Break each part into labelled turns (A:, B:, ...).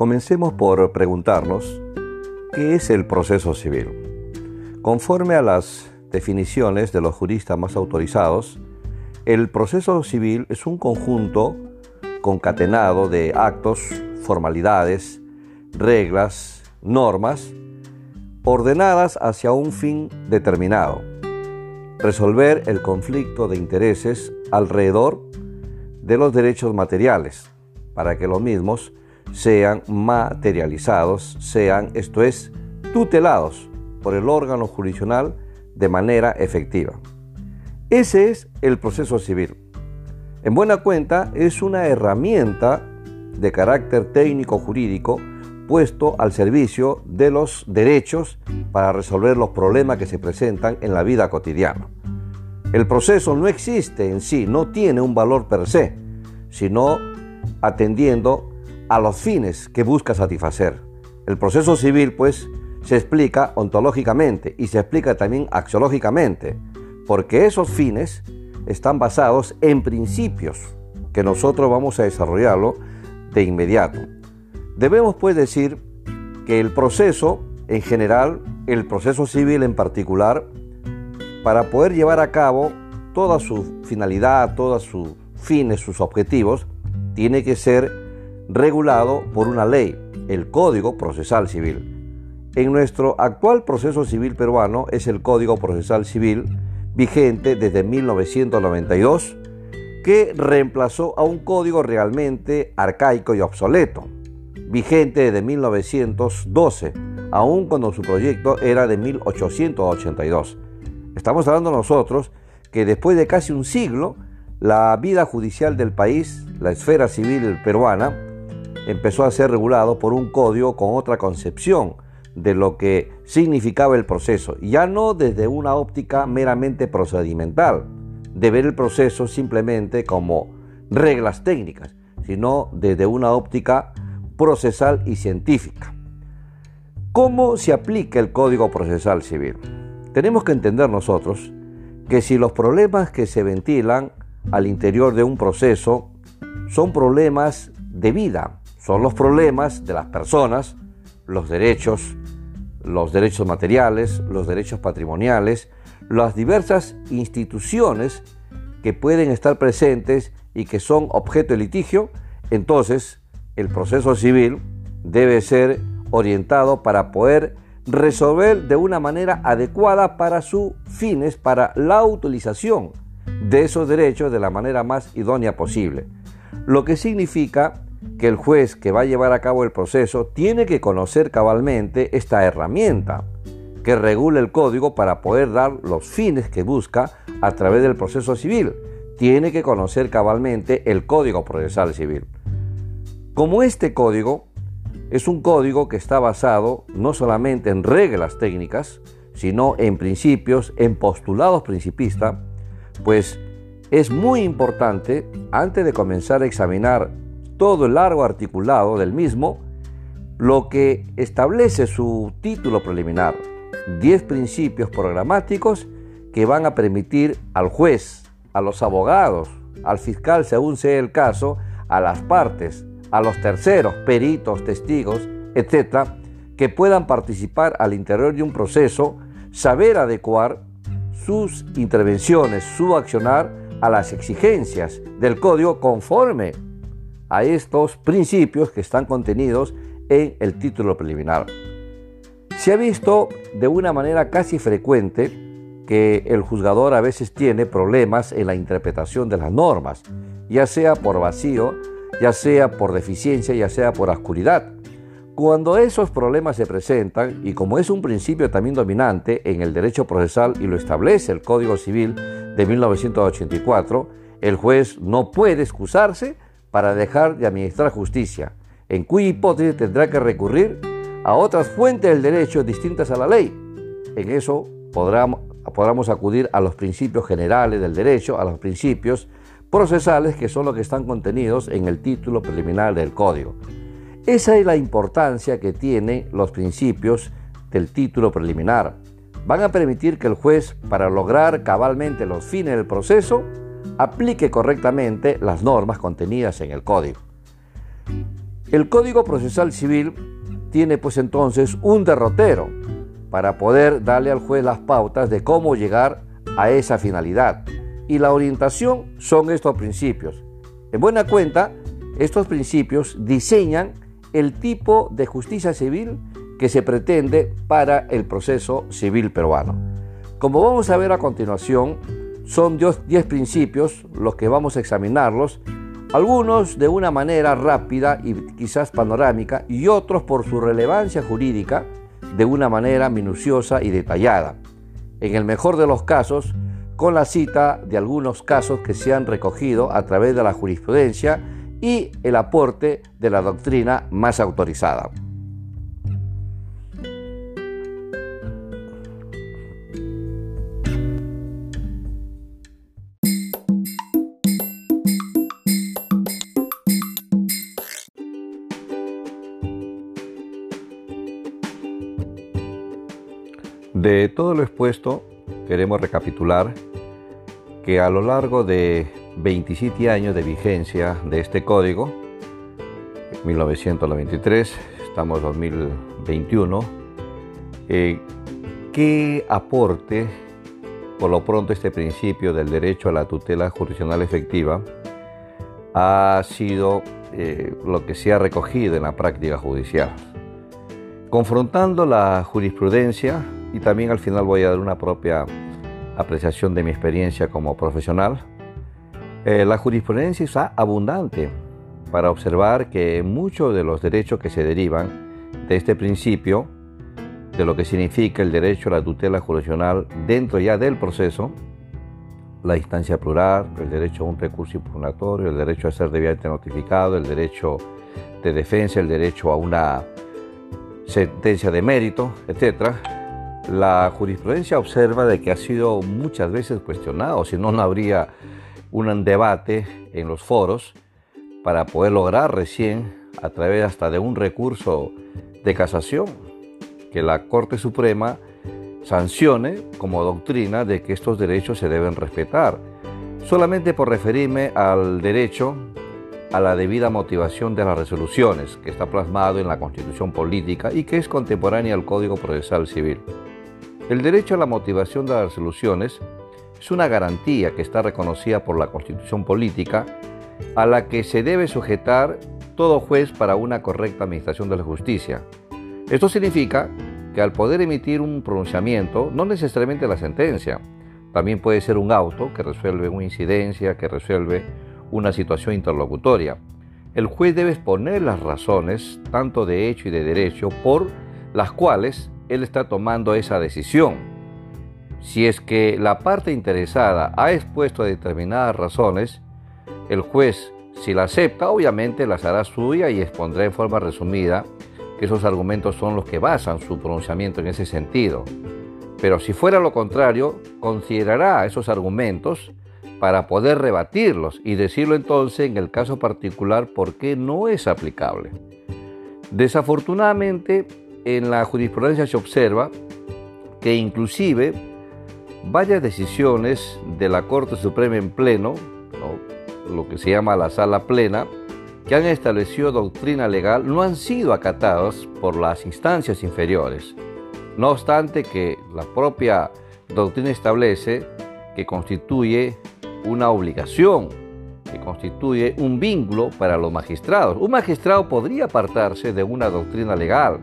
A: Comencemos por preguntarnos qué es el proceso civil. Conforme a las definiciones de los juristas más autorizados, el proceso civil es un conjunto concatenado de actos, formalidades, reglas, normas, ordenadas hacia un fin determinado. Resolver el conflicto de intereses alrededor de los derechos materiales, para que los mismos sean materializados, sean, esto es, tutelados por el órgano jurisdiccional de manera efectiva. Ese es el proceso civil. En buena cuenta es una herramienta de carácter técnico jurídico puesto al servicio de los derechos para resolver los problemas que se presentan en la vida cotidiana. El proceso no existe en sí, no tiene un valor per se, sino atendiendo a los fines que busca satisfacer. El proceso civil, pues, se explica ontológicamente y se explica también axiológicamente, porque esos fines están basados en principios que nosotros vamos a desarrollarlo de inmediato. Debemos pues decir que el proceso en general, el proceso civil en particular, para poder llevar a cabo toda su finalidad, todos sus fines, sus objetivos, tiene que ser regulado por una ley, el Código Procesal Civil. En nuestro actual proceso civil peruano es el Código Procesal Civil vigente desde 1992 que reemplazó a un código realmente arcaico y obsoleto, vigente desde 1912, aun cuando su proyecto era de 1882. Estamos hablando nosotros que después de casi un siglo, la vida judicial del país, la esfera civil peruana, empezó a ser regulado por un código con otra concepción de lo que significaba el proceso, ya no desde una óptica meramente procedimental, de ver el proceso simplemente como reglas técnicas, sino desde una óptica procesal y científica. ¿Cómo se aplica el Código Procesal Civil? Tenemos que entender nosotros que si los problemas que se ventilan al interior de un proceso son problemas de vida, son los problemas de las personas, los derechos, los derechos materiales, los derechos patrimoniales, las diversas instituciones que pueden estar presentes y que son objeto de litigio, entonces el proceso civil debe ser orientado para poder resolver de una manera adecuada para sus fines, para la utilización de esos derechos de la manera más idónea posible. Lo que significa que el juez que va a llevar a cabo el proceso tiene que conocer cabalmente esta herramienta que regula el código para poder dar los fines que busca a través del proceso civil. Tiene que conocer cabalmente el código procesal civil. Como este código es un código que está basado no solamente en reglas técnicas, sino en principios, en postulados principistas, pues es muy importante, antes de comenzar a examinar todo el largo articulado del mismo, lo que establece su título preliminar, 10 principios programáticos que van a permitir al juez, a los abogados, al fiscal, según sea el caso, a las partes, a los terceros, peritos, testigos, etcétera, que puedan participar al interior de un proceso, saber adecuar sus intervenciones, su accionar a las exigencias del código conforme a estos principios que están contenidos en el título preliminar. Se ha visto de una manera casi frecuente que el juzgador a veces tiene problemas en la interpretación de las normas, ya sea por vacío, ya sea por deficiencia, ya sea por oscuridad. Cuando esos problemas se presentan, y como es un principio también dominante en el derecho procesal y lo establece el Código Civil de 1984, el juez no puede excusarse para dejar de administrar justicia, en cuya hipótesis tendrá que recurrir a otras fuentes del derecho distintas a la ley. En eso podremos, acudir a los principios generales del derecho, a los principios procesales que son los que están contenidos en el título preliminar del código. Esa es la importancia que tienen los principios del título preliminar. Van a permitir que el juez, para lograr cabalmente los fines del proceso, aplique correctamente las normas contenidas en el código. El Código Procesal Civil tiene pues entonces un derrotero para poder darle al juez las pautas de cómo llegar a esa finalidad. Y la orientación son estos principios. En buena cuenta, estos principios diseñan el tipo de justicia civil que se pretende para el proceso civil peruano. Como vamos a ver a continuación, son 10 principios los que vamos a examinarlos, algunos de una manera rápida y quizás panorámica y otros por su relevancia jurídica de una manera minuciosa y detallada. En el mejor de los casos, con la cita de algunos casos que se han recogido a través de la jurisprudencia y el aporte de la doctrina más autorizada. Todo lo expuesto, queremos recapitular que a lo largo de 27 años de vigencia de este código, 1993, estamos en 2021, eh, ¿qué aporte, por lo pronto, este principio del derecho a la tutela jurisdiccional efectiva ha sido eh, lo que se ha recogido en la práctica judicial? Confrontando la jurisprudencia, y también al final voy a dar una propia apreciación de mi experiencia como profesional. Eh, la jurisprudencia es abundante para observar que muchos de los derechos que se derivan de este principio, de lo que significa el derecho a la tutela jurisdiccional dentro ya del proceso, la instancia plural, el derecho a un recurso impugnatorio, el derecho a ser debidamente notificado, el derecho de defensa, el derecho a una sentencia de mérito, etcétera, la jurisprudencia observa de que ha sido muchas veces cuestionado, si no, no habría un debate en los foros para poder lograr recién, a través hasta de un recurso de casación, que la Corte Suprema sancione como doctrina de que estos derechos se deben respetar. Solamente por referirme al derecho a la debida motivación de las resoluciones, que está plasmado en la Constitución Política y que es contemporánea al Código Procesal Civil. El derecho a la motivación de las resoluciones es una garantía que está reconocida por la Constitución Política a la que se debe sujetar todo juez para una correcta administración de la justicia. Esto significa que al poder emitir un pronunciamiento, no necesariamente la sentencia, también puede ser un auto que resuelve una incidencia, que resuelve una situación interlocutoria. El juez debe exponer las razones, tanto de hecho y de derecho, por las cuales él está tomando esa decisión. Si es que la parte interesada ha expuesto determinadas razones, el juez, si la acepta, obviamente las hará suya y expondrá en forma resumida que esos argumentos son los que basan su pronunciamiento en ese sentido. Pero si fuera lo contrario, considerará esos argumentos para poder rebatirlos y decirlo entonces en el caso particular por qué no es aplicable. Desafortunadamente, en la jurisprudencia se observa que inclusive varias decisiones de la Corte Suprema en pleno, lo que se llama la sala plena, que han establecido doctrina legal, no han sido acatadas por las instancias inferiores. No obstante que la propia doctrina establece que constituye una obligación, que constituye un vínculo para los magistrados. Un magistrado podría apartarse de una doctrina legal,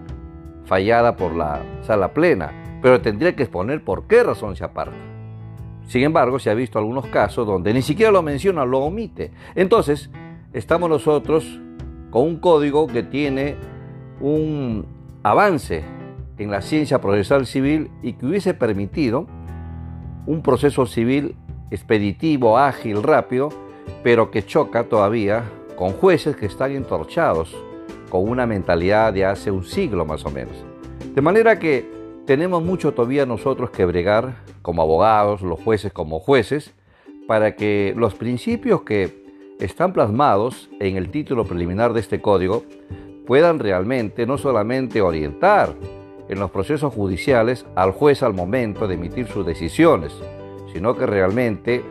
A: fallada por la sala plena, pero tendría que exponer por qué razón se aparta. Sin embargo, se ha visto algunos casos donde ni siquiera lo menciona, lo omite. Entonces, estamos nosotros con un código que tiene un avance en la ciencia procesal civil y que hubiese permitido un proceso civil expeditivo, ágil, rápido, pero que choca todavía con jueces que están entorchados con una mentalidad de hace un siglo más o menos. De manera que tenemos mucho todavía nosotros que bregar como abogados, los jueces como jueces, para que los principios que están plasmados en el título preliminar de este código puedan realmente no solamente orientar en los procesos judiciales al juez al momento de emitir sus decisiones, sino que realmente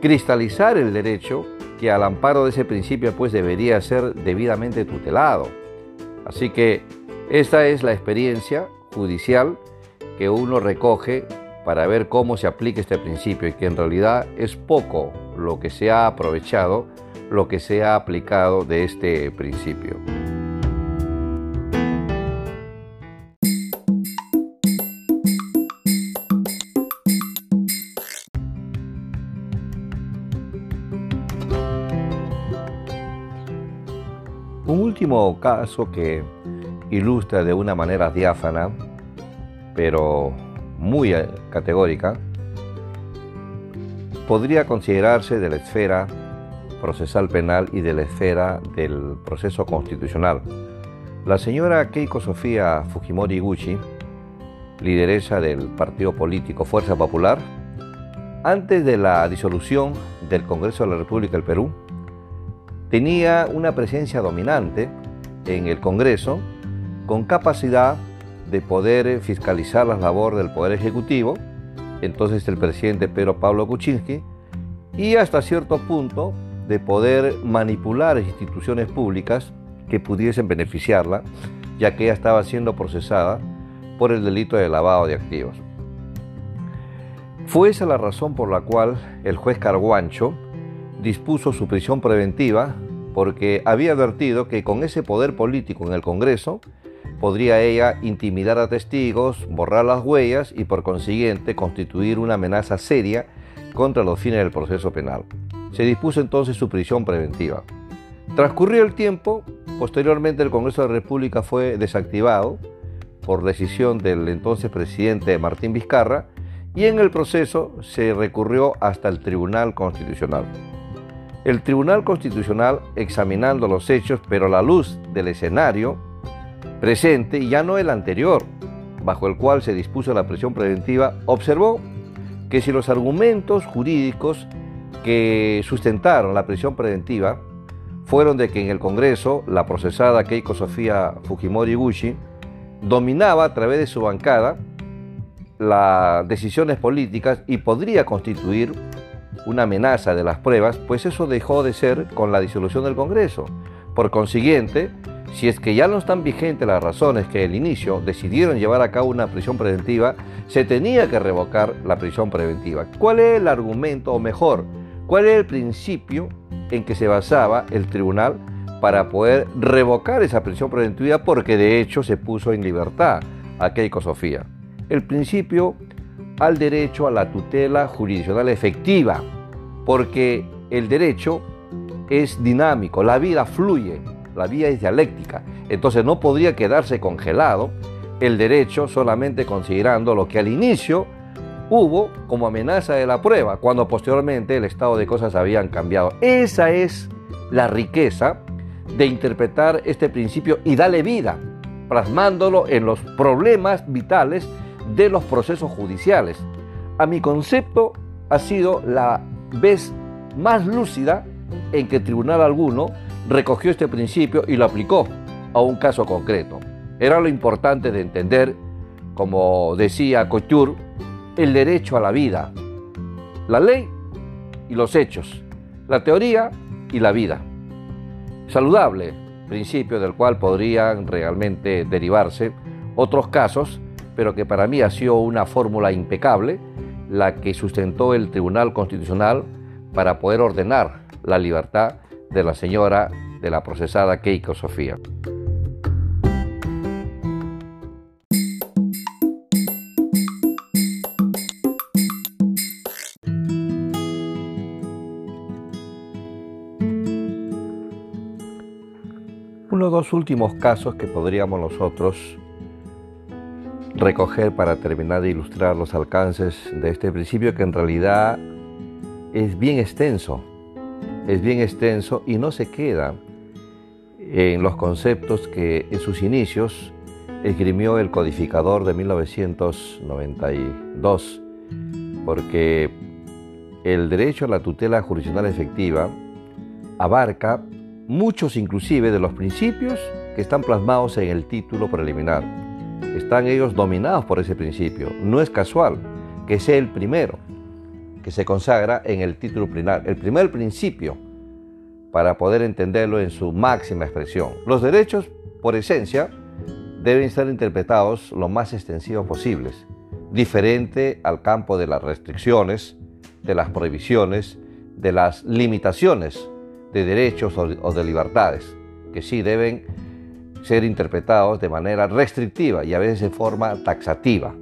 A: cristalizar el derecho que al amparo de ese principio pues debería ser debidamente tutelado. Así que esta es la experiencia judicial que uno recoge para ver cómo se aplica este principio y que en realidad es poco lo que se ha aprovechado, lo que se ha aplicado de este principio. Un último caso que ilustra de una manera diáfana, pero muy eh, categórica, podría considerarse de la esfera procesal penal y de la esfera del proceso constitucional. La señora Keiko Sofía Fujimori Gucci, lideresa del partido político Fuerza Popular, antes de la disolución del Congreso de la República del Perú, tenía una presencia dominante en el Congreso con capacidad de poder fiscalizar las labores del Poder Ejecutivo, entonces el presidente Pedro Pablo Kuczynski, y hasta cierto punto de poder manipular instituciones públicas que pudiesen beneficiarla, ya que ella estaba siendo procesada por el delito de lavado de activos. Fue esa la razón por la cual el juez Carguancho dispuso su prisión preventiva porque había advertido que con ese poder político en el Congreso podría ella intimidar a testigos, borrar las huellas y por consiguiente constituir una amenaza seria contra los fines del proceso penal. Se dispuso entonces su prisión preventiva. Transcurrió el tiempo, posteriormente el Congreso de la República fue desactivado por decisión del entonces presidente Martín Vizcarra y en el proceso se recurrió hasta el Tribunal Constitucional. El Tribunal Constitucional, examinando los hechos, pero a la luz del escenario presente y ya no el anterior, bajo el cual se dispuso la prisión preventiva, observó que si los argumentos jurídicos que sustentaron la prisión preventiva fueron de que en el Congreso la procesada Keiko Sofía Fujimori Gucci dominaba a través de su bancada las decisiones políticas y podría constituir una amenaza de las pruebas, pues eso dejó de ser con la disolución del Congreso. Por consiguiente, si es que ya no están vigentes las razones que al inicio decidieron llevar a cabo una prisión preventiva, se tenía que revocar la prisión preventiva. ¿Cuál es el argumento, o mejor, cuál es el principio en que se basaba el tribunal para poder revocar esa prisión preventiva? Porque de hecho se puso en libertad a Keiko Sofía. El principio al derecho a la tutela jurisdiccional efectiva, porque el derecho es dinámico, la vida fluye, la vida es dialéctica, entonces no podría quedarse congelado el derecho solamente considerando lo que al inicio hubo como amenaza de la prueba, cuando posteriormente el estado de cosas habían cambiado. Esa es la riqueza de interpretar este principio y darle vida, plasmándolo en los problemas vitales de los procesos judiciales. A mi concepto ha sido la vez más lúcida en que tribunal alguno recogió este principio y lo aplicó a un caso concreto. Era lo importante de entender, como decía Couture, el derecho a la vida, la ley y los hechos, la teoría y la vida. Saludable principio del cual podrían realmente derivarse otros casos pero que para mí ha sido una fórmula impecable la que sustentó el Tribunal Constitucional para poder ordenar la libertad de la señora de la procesada Keiko Sofía. Uno de los últimos casos que podríamos nosotros recoger para terminar de ilustrar los alcances de este principio que en realidad es bien extenso, es bien extenso y no se queda en los conceptos que en sus inicios esgrimió el codificador de 1992, porque el derecho a la tutela jurisdiccional efectiva abarca muchos inclusive de los principios que están plasmados en el título preliminar están ellos dominados por ese principio. No es casual que sea el primero que se consagra en el título plenar. El primer principio para poder entenderlo en su máxima expresión. Los derechos, por esencia, deben ser interpretados lo más extensivos posibles, diferente al campo de las restricciones, de las prohibiciones, de las limitaciones de derechos o de libertades, que sí deben ser interpretados de manera restrictiva y a veces en forma taxativa.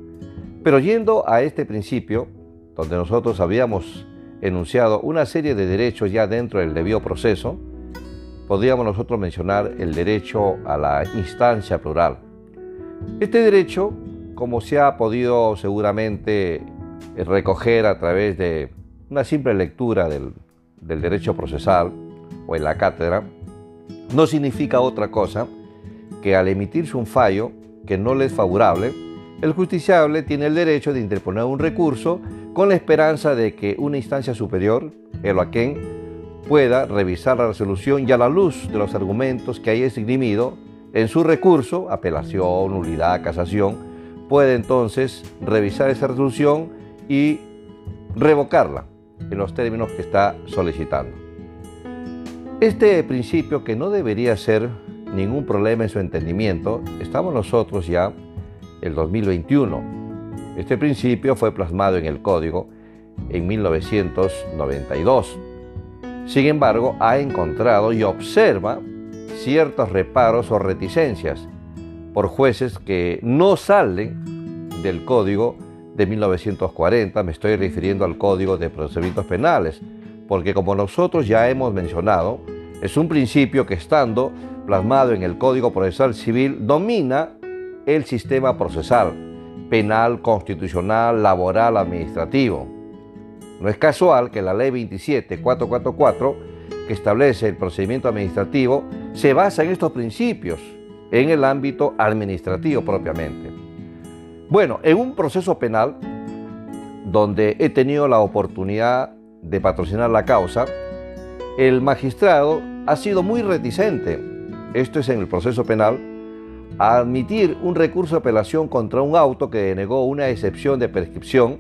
A: Pero yendo a este principio, donde nosotros habíamos enunciado una serie de derechos ya dentro del debido proceso, podríamos nosotros mencionar el derecho a la instancia plural. Este derecho, como se ha podido seguramente recoger a través de una simple lectura del, del derecho procesal o en la cátedra, no significa otra cosa que al emitirse un fallo que no le es favorable, el justiciable tiene el derecho de interponer un recurso con la esperanza de que una instancia superior, el aquén, pueda revisar la resolución y a la luz de los argumentos que haya esgrimido en su recurso, apelación, nulidad, casación, puede entonces revisar esa resolución y revocarla en los términos que está solicitando. Este principio que no debería ser ningún problema en su entendimiento, estamos nosotros ya el 2021. Este principio fue plasmado en el código en 1992. Sin embargo, ha encontrado y observa ciertos reparos o reticencias por jueces que no salen del código de 1940, me estoy refiriendo al Código de Procedimientos Penales, porque como nosotros ya hemos mencionado, es un principio que estando plasmado en el Código Procesal Civil domina el sistema procesal, penal, constitucional, laboral, administrativo. No es casual que la Ley 27444, que establece el procedimiento administrativo, se basa en estos principios en el ámbito administrativo propiamente. Bueno, en un proceso penal donde he tenido la oportunidad de patrocinar la causa, el magistrado ha sido muy reticente, esto es en el proceso penal, a admitir un recurso de apelación contra un auto que denegó una excepción de prescripción,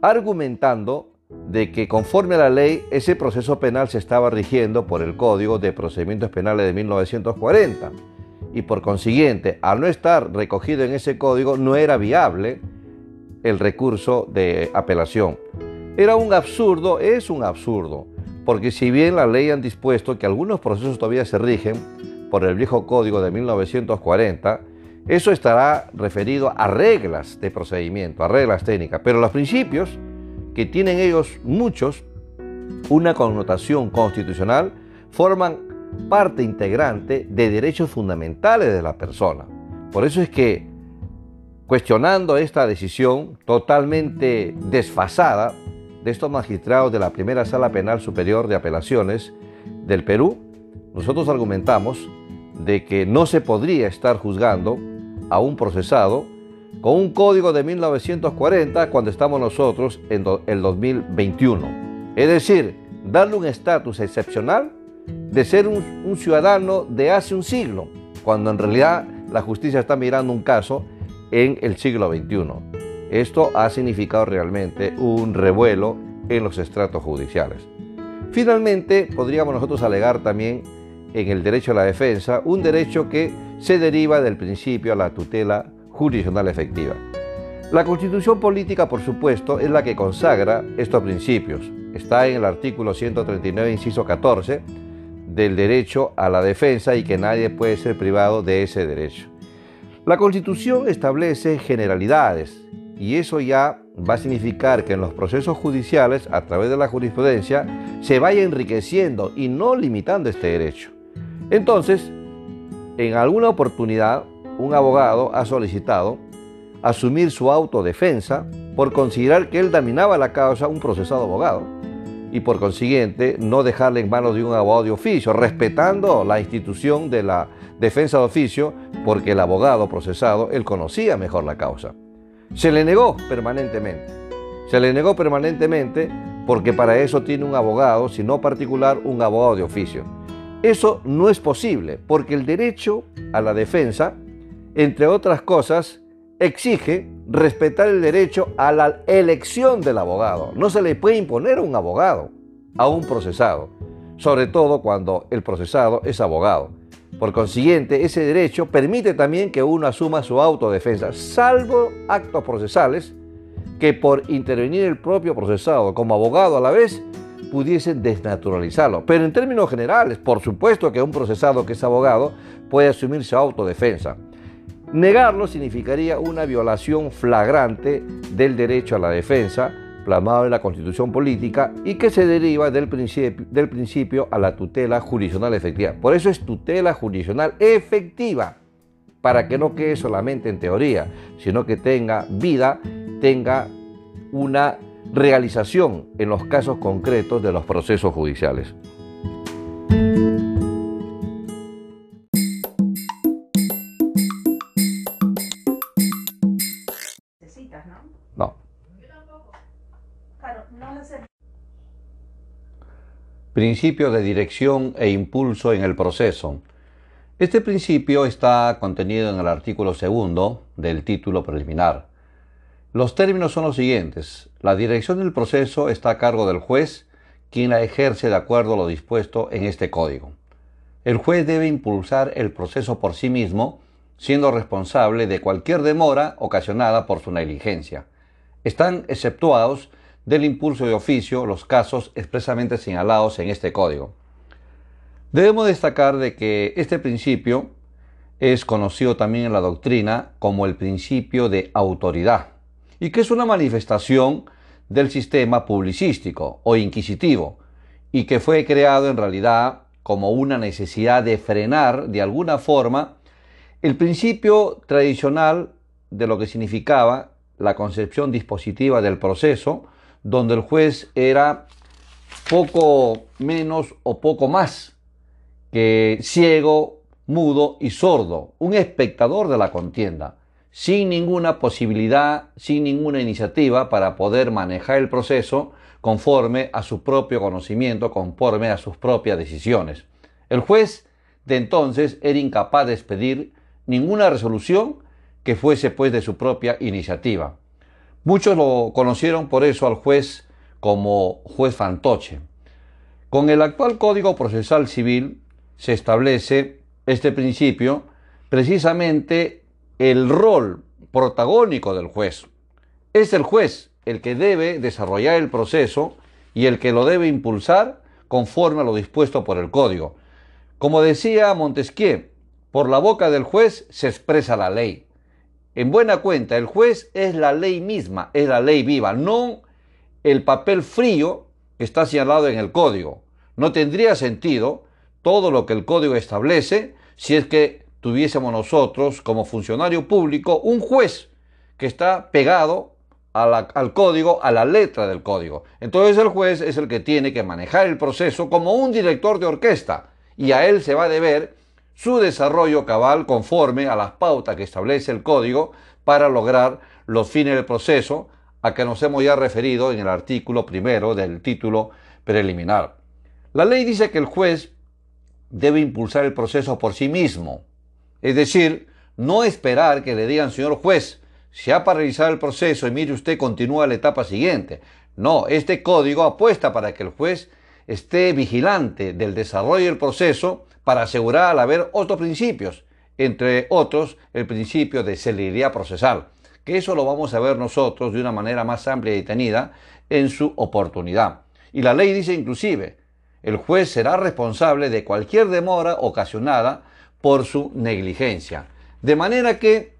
A: argumentando de que conforme a la ley ese proceso penal se estaba rigiendo por el Código de Procedimientos Penales de 1940 y por consiguiente, al no estar recogido en ese código, no era viable el recurso de apelación. Era un absurdo, es un absurdo, porque si bien la ley han dispuesto que algunos procesos todavía se rigen por el viejo código de 1940, eso estará referido a reglas de procedimiento, a reglas técnicas, pero los principios que tienen ellos muchos una connotación constitucional forman parte integrante de derechos fundamentales de la persona. Por eso es que cuestionando esta decisión totalmente desfasada de estos magistrados de la primera sala penal superior de apelaciones del Perú, nosotros argumentamos de que no se podría estar juzgando a un procesado con un código de 1940 cuando estamos nosotros en el 2021. Es decir, darle un estatus excepcional de ser un, un, ciudadano de hace un siglo, cuando en realidad la justicia está mirando un caso en el siglo XXI. Esto ha significado realmente un revuelo en los estratos judiciales. Finalmente, podríamos nosotros alegar también en el derecho a la defensa, un derecho que se deriva del principio a la tutela jurisdiccional efectiva. La constitución política, por supuesto, es la que consagra estos principios. Está en el artículo 139, inciso 14, del derecho a la defensa y que nadie puede ser privado de ese derecho. La constitución establece generalidades y eso ya va a significar que en los procesos judiciales, a través de la jurisprudencia, se vaya enriqueciendo y no limitando este derecho. Entonces, en alguna oportunidad, un abogado ha solicitado asumir su autodefensa por considerar que él dominaba la causa un procesado abogado y por consiguiente no dejarle en manos de un abogado de oficio, respetando la institución de la defensa de oficio porque el abogado procesado, él conocía mejor la causa. Se le negó permanentemente. Se le negó permanentemente porque para eso tiene un abogado, si no particular, un abogado de oficio. Eso no es posible porque el derecho a la defensa, entre otras cosas, exige respetar el derecho a la elección del abogado. No se le puede imponer un abogado, a un procesado. sobre todo cuando el procesado es abogado. Por consiguiente, ese derecho permite también que uno asuma su autodefensa, salvo actos procesales que por intervenir el propio procesado como abogado a la vez pudiesen desnaturalizarlo. Pero en términos generales, por supuesto que un procesado que es abogado puede asumir su autodefensa. Negarlo significaría una violación flagrante del derecho a la defensa plasmado en la constitución política y que se deriva del principio, del principio a la tutela jurisdiccional efectiva. Por eso es tutela jurisdiccional efectiva, para que no quede solamente en teoría, sino que tenga vida, tenga una realización en los casos concretos de los procesos judiciales. No. Principio de dirección e impulso en el proceso. Este principio está contenido en el artículo segundo del título preliminar. Los términos son los siguientes. La dirección del proceso está a cargo del juez, quien la ejerce de acuerdo a lo dispuesto en este código. El juez debe impulsar el proceso por sí mismo, siendo responsable de cualquier demora ocasionada por su negligencia. Están exceptuados del impulso de oficio los casos expresamente señalados en este código. Debemos destacar de que este principio es conocido también en la doctrina como el principio de autoridad y que es una manifestación del sistema publicístico o inquisitivo y que fue creado en realidad como una necesidad de frenar de alguna forma el principio tradicional de lo que significaba la concepción dispositiva del proceso, donde el juez era poco menos o poco más que ciego, mudo y sordo, un espectador de la contienda sin ninguna posibilidad, sin ninguna iniciativa para poder manejar el proceso conforme a su propio conocimiento, conforme a sus propias decisiones. El juez de entonces era incapaz de expedir ninguna resolución que fuese pues de su propia iniciativa. Muchos lo conocieron por eso al juez como juez fantoche. Con el actual Código Procesal Civil se establece este principio precisamente el rol protagónico del juez. Es el juez el que debe desarrollar el proceso y el que lo debe impulsar conforme a lo dispuesto por el código. Como decía Montesquieu, por la boca del juez se expresa la ley. En buena cuenta, el juez es la ley misma, es la ley viva, no el papel frío que está señalado en el código. No tendría sentido todo lo que el código establece si es que tuviésemos nosotros como funcionario público un juez que está pegado al código, a la letra del código. Entonces el juez es el que tiene que manejar el proceso como un director de orquesta y a él se va a deber su desarrollo cabal conforme a las pautas que establece el código para lograr los fines del proceso a que nos hemos ya referido en el artículo primero del título preliminar. La ley dice que el juez debe impulsar el proceso por sí mismo, es decir, no esperar que le digan, señor juez, se ha paralizado el proceso y mire usted continúa la etapa siguiente. No, este código apuesta para que el juez esté vigilante del desarrollo del proceso para asegurar al haber otros principios, entre otros el principio de celeridad procesal, que eso lo vamos a ver nosotros de una manera más amplia y detenida en su oportunidad. Y la ley dice inclusive, el juez será responsable de cualquier demora ocasionada por su negligencia. De manera que,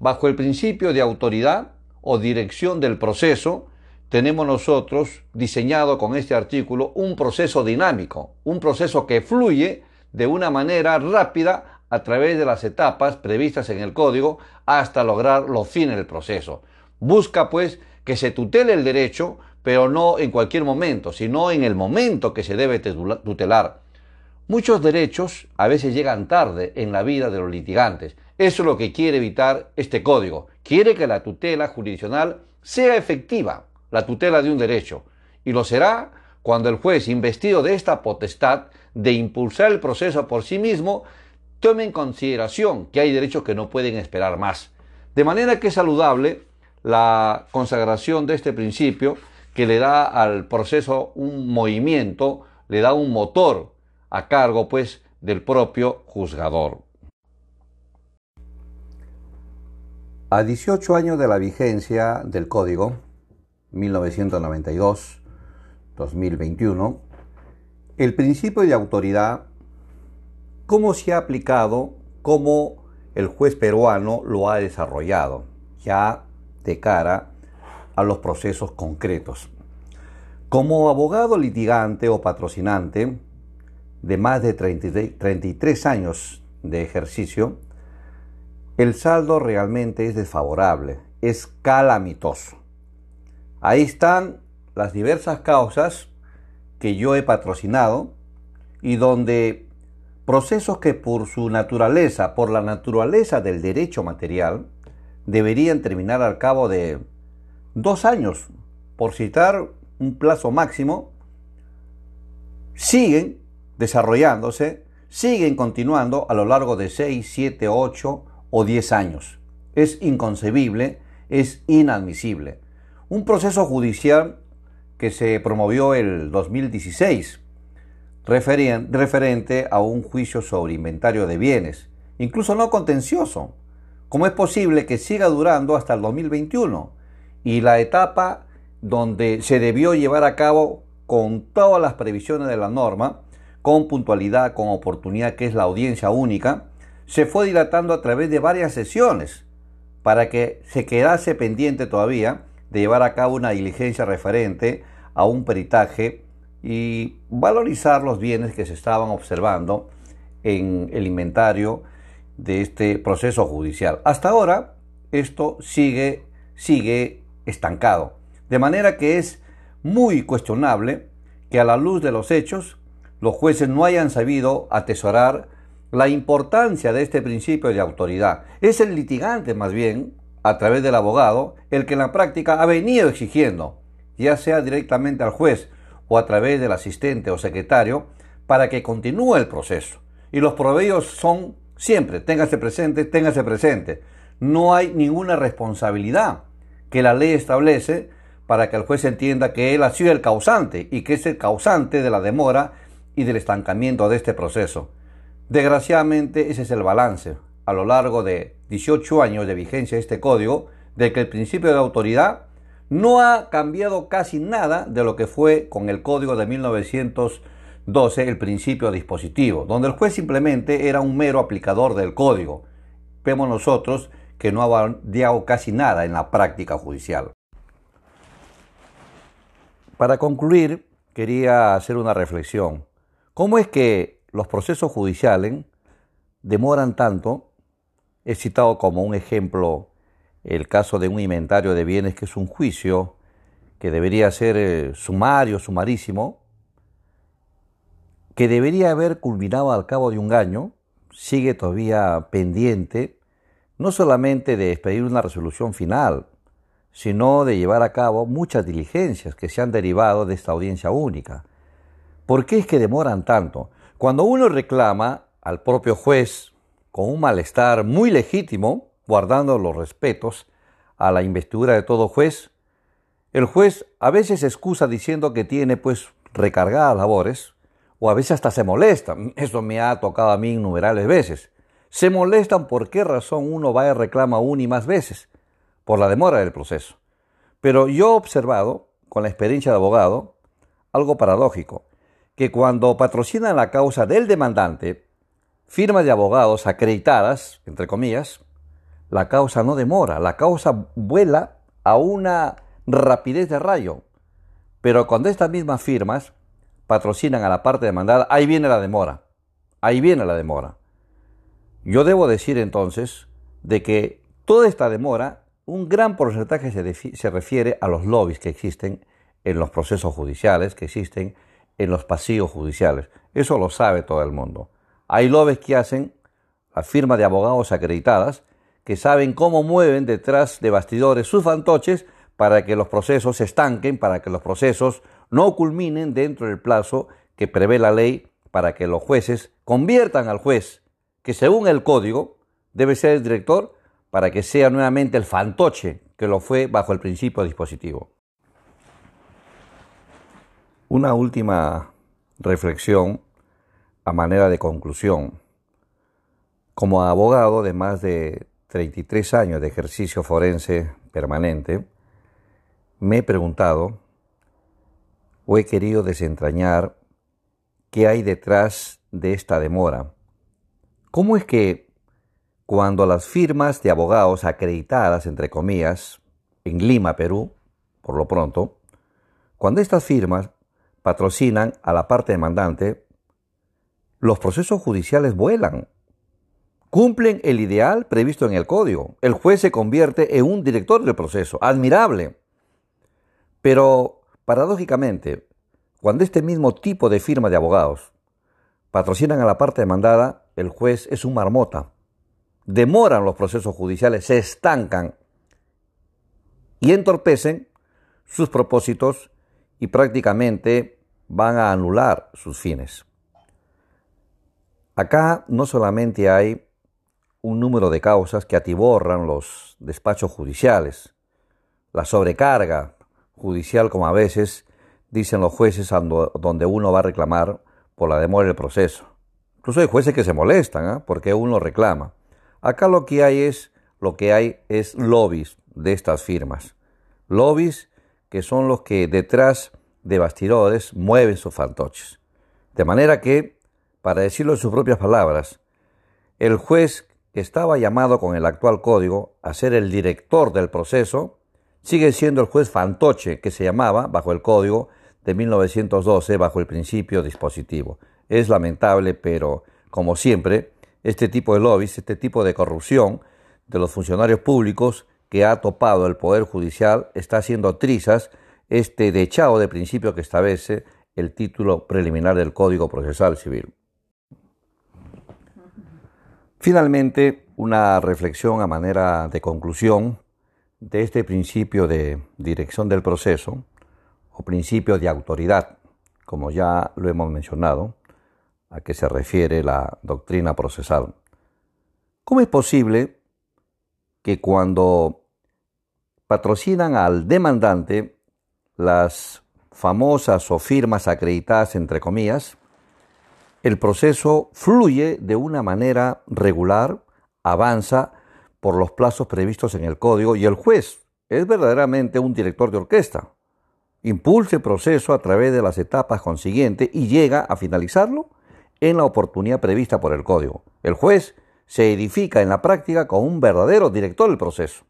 A: bajo el principio de autoridad o dirección del proceso, tenemos nosotros diseñado con este artículo un proceso dinámico, un proceso que fluye de una manera rápida a través de las etapas previstas en el código hasta lograr los fines del proceso. Busca pues que se tutele el derecho, pero no en cualquier momento, sino en el momento que se debe tutelar. Muchos derechos a veces llegan tarde en la vida de los litigantes. Eso es lo que quiere evitar este código. Quiere que la tutela jurisdiccional sea efectiva, la tutela de un derecho. Y lo será cuando el juez, investido de esta potestad de impulsar el proceso por sí mismo, tome en consideración que hay derechos que no pueden esperar más. De manera que es saludable la consagración de este principio que le da al proceso un movimiento le da un motor a cargo pues del propio juzgador. A 18 años de la vigencia del código, 1992-2021, el principio de autoridad, ¿cómo se ha aplicado? ¿Cómo el juez peruano lo ha desarrollado? Ya de cara a los procesos concretos. Como abogado litigante o patrocinante de más de 33 años de ejercicio, el saldo realmente es desfavorable, es calamitoso. Ahí están las diversas causas que yo he patrocinado y donde procesos que por su naturaleza, por la naturaleza del derecho material, deberían terminar al cabo de dos años, por citar un plazo máximo, siguen desarrollándose, siguen continuando a lo largo de 6, 7, 8 o 10 años. Es inconcebible, es inadmisible. Un proceso judicial que se promovió el 2016, referente a un juicio sobre inventario de bienes, incluso no contencioso. ¿Cómo es posible que siga durando hasta el 2021? Y la etapa donde se debió llevar a cabo con todas las previsiones de la norma, con puntualidad, con oportunidad, que es la audiencia única, se fue dilatando a través de varias sesiones para que se quedase pendiente todavía de llevar a cabo una diligencia referente a un peritaje y valorizar los bienes que se estaban observando en el inventario de este proceso judicial. Hasta ahora esto sigue, sigue estancado. De manera que es muy cuestionable que a la luz de los hechos los jueces no hayan sabido atesorar la importancia de este principio de autoridad. Es el litigante más bien, a través del abogado, el que en la práctica ha venido exigiendo, ya sea directamente al juez o a través del asistente o secretario, para que continúe el proceso. Y los proveedores son siempre, téngase presente, téngase presente. No hay ninguna responsabilidad que la ley establece para que el juez entienda que él ha sido el causante y que es el causante de la demora y del estancamiento de este proceso. Desgraciadamente ese es el balance a lo largo de 18 años de vigencia de este código de que el principio de autoridad no ha cambiado casi nada de lo que fue con el código de 1912 el principio dispositivo, donde el juez simplemente era un mero aplicador del código. Vemos nosotros que no ha variado casi nada en la práctica judicial. Para concluir, quería hacer una reflexión. ¿Cómo es que los procesos judiciales demoran tanto? He citado como un ejemplo el caso de un inventario de bienes que es un juicio que debería ser eh, sumario, sumarísimo, que debería haber culminado al cabo de un año, sigue todavía pendiente, no solamente de expedir una resolución final, sino de llevar a cabo muchas diligencias que se han derivado de esta audiencia única. ¿Por qué es que demoran tanto? Cuando uno reclama al propio juez con un malestar muy legítimo, guardando los respetos a la investidura de todo juez, el juez a veces excusa diciendo que tiene pues recargadas labores, o a veces hasta se molesta. Eso me ha tocado a mí innumerables veces. Se molestan por qué razón uno va y reclama una y más veces por la demora del proceso. Pero yo he observado, con la experiencia de abogado, algo paradójico, que cuando patrocinan la causa del demandante, firmas de abogados acreditadas, entre comillas, la causa no demora, la causa vuela a una rapidez de rayo. Pero cuando estas mismas firmas patrocinan a la parte demandada, ahí viene la demora, ahí viene la demora. Yo debo decir entonces de que toda esta demora un gran porcentaje se, refiere a los lobbies que existen en los procesos judiciales, que existen en los pasillos judiciales. Eso lo sabe todo el mundo. Hay lobbies que hacen la firma de abogados acreditadas que saben cómo mueven detrás de bastidores sus fantoches para que los procesos se estanquen, para que los procesos no culminen dentro del plazo que prevé la ley para que los jueces conviertan al juez, que según el código debe ser el director, para que sea nuevamente el fantoche que lo fue bajo el principio dispositivo. Una última reflexión a manera de conclusión. Como abogado de más de 33 años de ejercicio forense permanente, me he preguntado o he querido desentrañar qué hay detrás de esta demora. ¿Cómo es que cuando las firmas de abogados acreditadas, entre comillas, en Lima, Perú, por lo pronto, cuando estas firmas patrocinan a la parte demandante, los procesos judiciales vuelan. Cumplen el ideal previsto en el código. El juez se convierte en un director del proceso. Admirable. Pero, paradójicamente, cuando este mismo tipo de firma de abogados patrocinan a la parte demandada, el juez es un marmota. Demoran los procesos judiciales, se estancan y entorpecen sus propósitos y prácticamente van a anular sus fines. Acá no solamente hay un número de causas que atiborran los despachos judiciales, la sobrecarga judicial como a veces dicen los jueces donde uno va a reclamar por la demora del proceso. Incluso hay jueces que se molestan ¿ah? porque uno reclama. Acá lo que hay es lo que hay es lobbies de estas firmas. Lobbies que son los que detrás de bastidores mueven sus fantoches. De manera que, para decirlo en sus propias palabras, el juez que estaba llamado con el actual código a ser el director del proceso, sigue siendo el juez fantoche que se llamaba, bajo el código de 1912, bajo el principio dispositivo. Es lamentable, pero como siempre, este tipo de lobbies, este tipo de corrupción de los funcionarios públicos que ha topado el Poder Judicial está haciendo trizas este dechado de principio que establece el título preliminar del Código Procesal Civil. Finalmente, una reflexión a manera de conclusión de este principio de dirección del proceso o principio de autoridad, como ya lo hemos mencionado, a que se refiere la doctrina procesal. ¿Cómo es posible que cuando patrocinan al demandante las famosas o firmas acreditadas, entre comillas, el proceso fluye de una manera regular, avanza por los plazos previstos en el código y el juez es verdaderamente un director de orquesta. Impulsa el proceso a través de las etapas consiguientes y llega a finalizarlo en la oportunidad prevista por el código. El juez se edifica en la práctica como un verdadero director del proceso.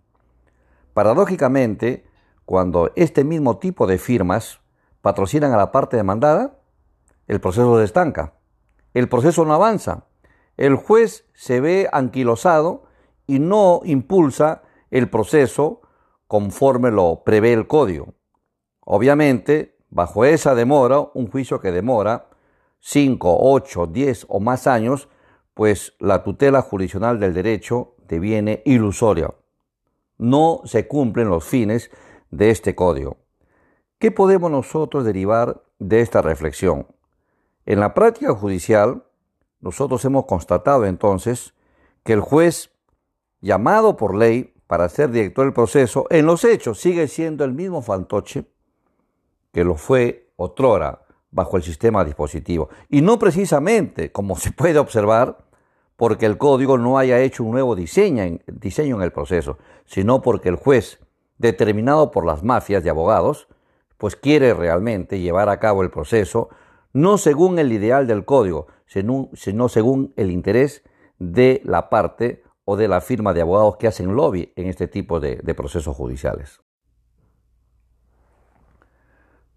A: Paradójicamente, cuando este mismo tipo de firmas patrocinan a la parte demandada, el proceso se estanca, el proceso no avanza, el juez se ve anquilosado y no impulsa el proceso conforme lo prevé el código. Obviamente, bajo esa demora, un juicio que demora 5, 8, 10 o más años, pues la tutela jurisdiccional del derecho deviene ilusoria. No se cumplen los fines de este código. ¿Qué podemos nosotros derivar de esta reflexión? En la práctica judicial, nosotros hemos constatado entonces que el juez, llamado por ley para ser director del proceso, en los hechos sigue siendo el mismo fantoche que lo fue otrora bajo el sistema dispositivo. Y no precisamente, como se puede observar, porque el código no haya hecho un nuevo diseño diseño en el proceso, sino porque el juez determinado por las mafias de abogados, pues quiere realmente llevar a cabo el proceso no según el ideal del código, sino, según el interés de la parte o de la firma de abogados que hacen lobby en este tipo de procesos judiciales.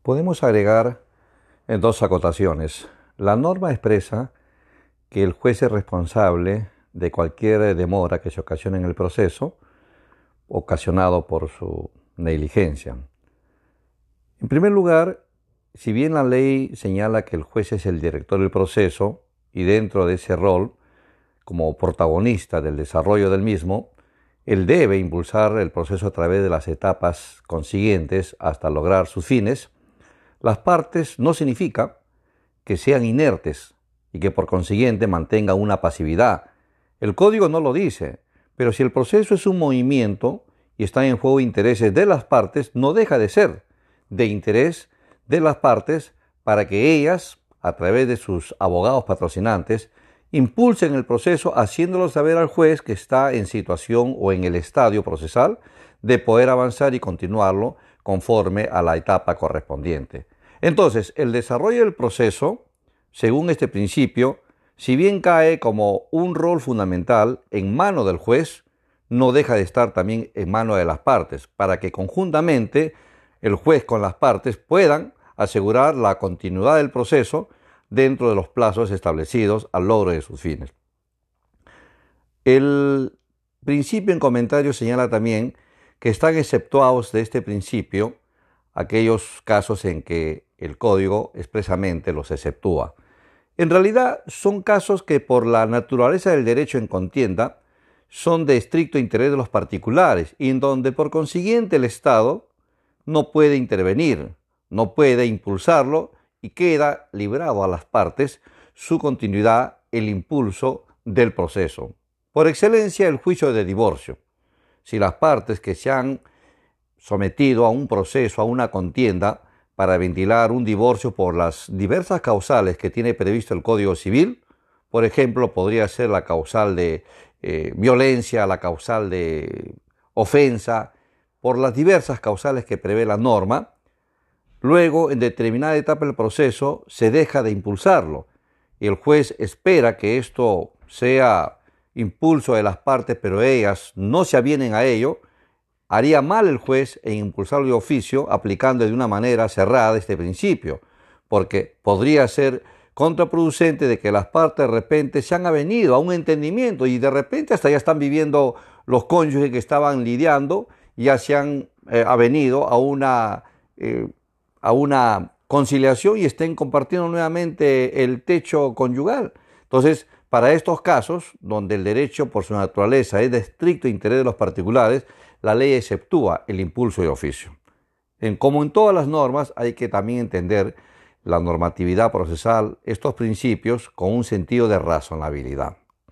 A: Podemos agregar en dos acotaciones. La norma expresa que el juez es responsable de cualquier demora que se ocasione en el proceso, ocasionado por su negligencia. En primer lugar, si bien la ley señala que el juez es el director del proceso y dentro de ese rol, como protagonista del desarrollo del mismo, él debe impulsar el proceso a través de las etapas consiguientes hasta lograr sus fines, las partes no significa que sean inertes y que por consiguiente mantengan una pasividad. El código no lo dice, pero si el proceso es un movimiento y están en juego intereses de las partes, no deja de ser de interés de las partes para que ellas a través de sus abogados patrocinantes, impulsen el proceso haciéndolo saber al juez que está en situación o en el estadio procesal de poder avanzar y continuarlo conforme a la etapa correspondiente. Entonces, el desarrollo del proceso, según este principio, si bien cae como un rol fundamental en mano del juez, no deja de estar también en mano de las partes, para que conjuntamente el juez con las partes puedan asegurar la continuidad del proceso dentro de los plazos establecidos al logro de sus fines. El principio en comentario señala también que están exceptuados de este principio aquellos casos en que el código expresamente los exceptúa. En realidad son casos que por la naturaleza del derecho en contienda son de estricto interés de los particulares y en donde por consiguiente el Estado no puede intervenir, no puede impulsarlo y queda librado a las partes su continuidad, el impulso del proceso. Por excelencia, el juicio de divorcio. Si las partes que se han sometido a un proceso, a una contienda, para ventilar un divorcio por las diversas causales que tiene previsto el Código Civil, por ejemplo, podría ser la causal de eh, violencia, la causal de ofensa, por las diversas causales que prevé la norma, luego en determinada etapa del proceso se deja de impulsarlo y el juez espera que esto sea impulso de las partes, pero ellas no se avienen a ello, haría mal el juez en impulsarlo de oficio aplicando de una manera cerrada este principio, porque podría ser contraproducente de que las partes de repente se han avenido a un entendimiento y de repente hasta ya están viviendo los cónyuges que estaban lidiando ya se han eh, avenido a una, eh, a una conciliación y estén compartiendo nuevamente el techo conyugal. Entonces, para estos casos, donde el derecho por su naturaleza es de estricto interés de los particulares, la ley exceptúa el impulso de oficio. En, como en todas las normas, hay que también entender la normatividad procesal, estos principios con un sentido de razonabilidad.